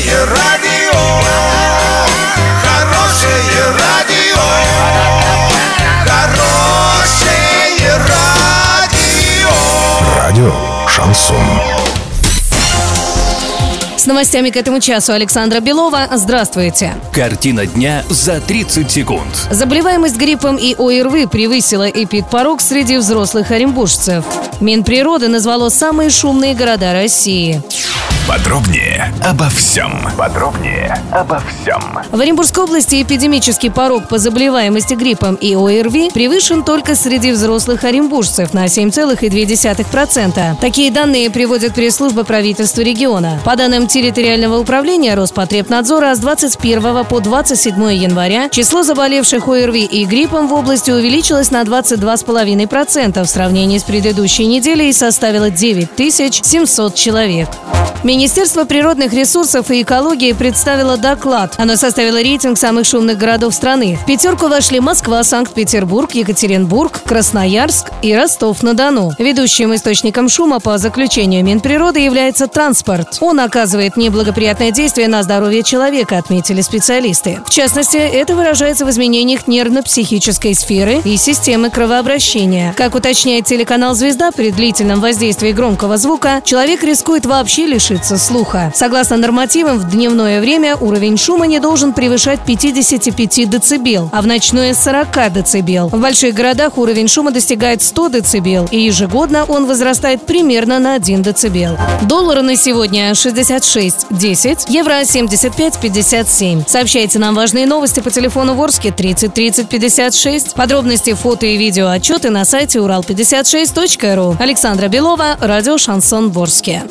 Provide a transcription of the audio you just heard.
Хорошее радио, хорошее радио, хорошее радио. Радио Шансон. С новостями к этому часу Александра Белова. Здравствуйте. Картина дня за 30 секунд. Заболеваемость гриппом и ОРВИ превысила эпидпорог среди взрослых оренбуржцев. Минприроды назвало самые шумные города России. Подробнее обо всем. Подробнее обо всем. В Оренбургской области эпидемический порог по заболеваемости гриппом и ОРВИ превышен только среди взрослых оренбуржцев на 7,2%. Такие данные приводит пресс-служба правительства региона. По данным территориального управления Роспотребнадзора, с 21 по 27 января число заболевших ОРВИ и гриппом в области увеличилось на 22,5% в сравнении с предыдущей неделей и составило 9700 человек. Министерство природных ресурсов и экологии представило доклад. Оно составило рейтинг самых шумных городов страны. В пятерку вошли Москва, Санкт-Петербург, Екатеринбург, Красноярск и Ростов-на-Дону. Ведущим источником шума по заключению Минприроды является транспорт. Он оказывает неблагоприятное действие на здоровье человека, отметили специалисты. В частности, это выражается в изменениях нервно-психической сферы и системы кровообращения. Как уточняет телеканал «Звезда», при длительном воздействии громкого звука человек рискует вообще лишиться слуха. Согласно нормативам, в дневное время уровень шума не должен превышать 55 дБ, а в ночное 40 дБ. В больших городах уровень шума достигает 100 дБ, и ежегодно он возрастает примерно на 1 дБ. Доллары на сегодня 66.10, евро 75.57. Сообщайте нам важные новости по телефону Ворске 30 30 56. Подробности, фото и видео отчеты на сайте урал56.ру. Александра Белова, радио «Шансон Ворске».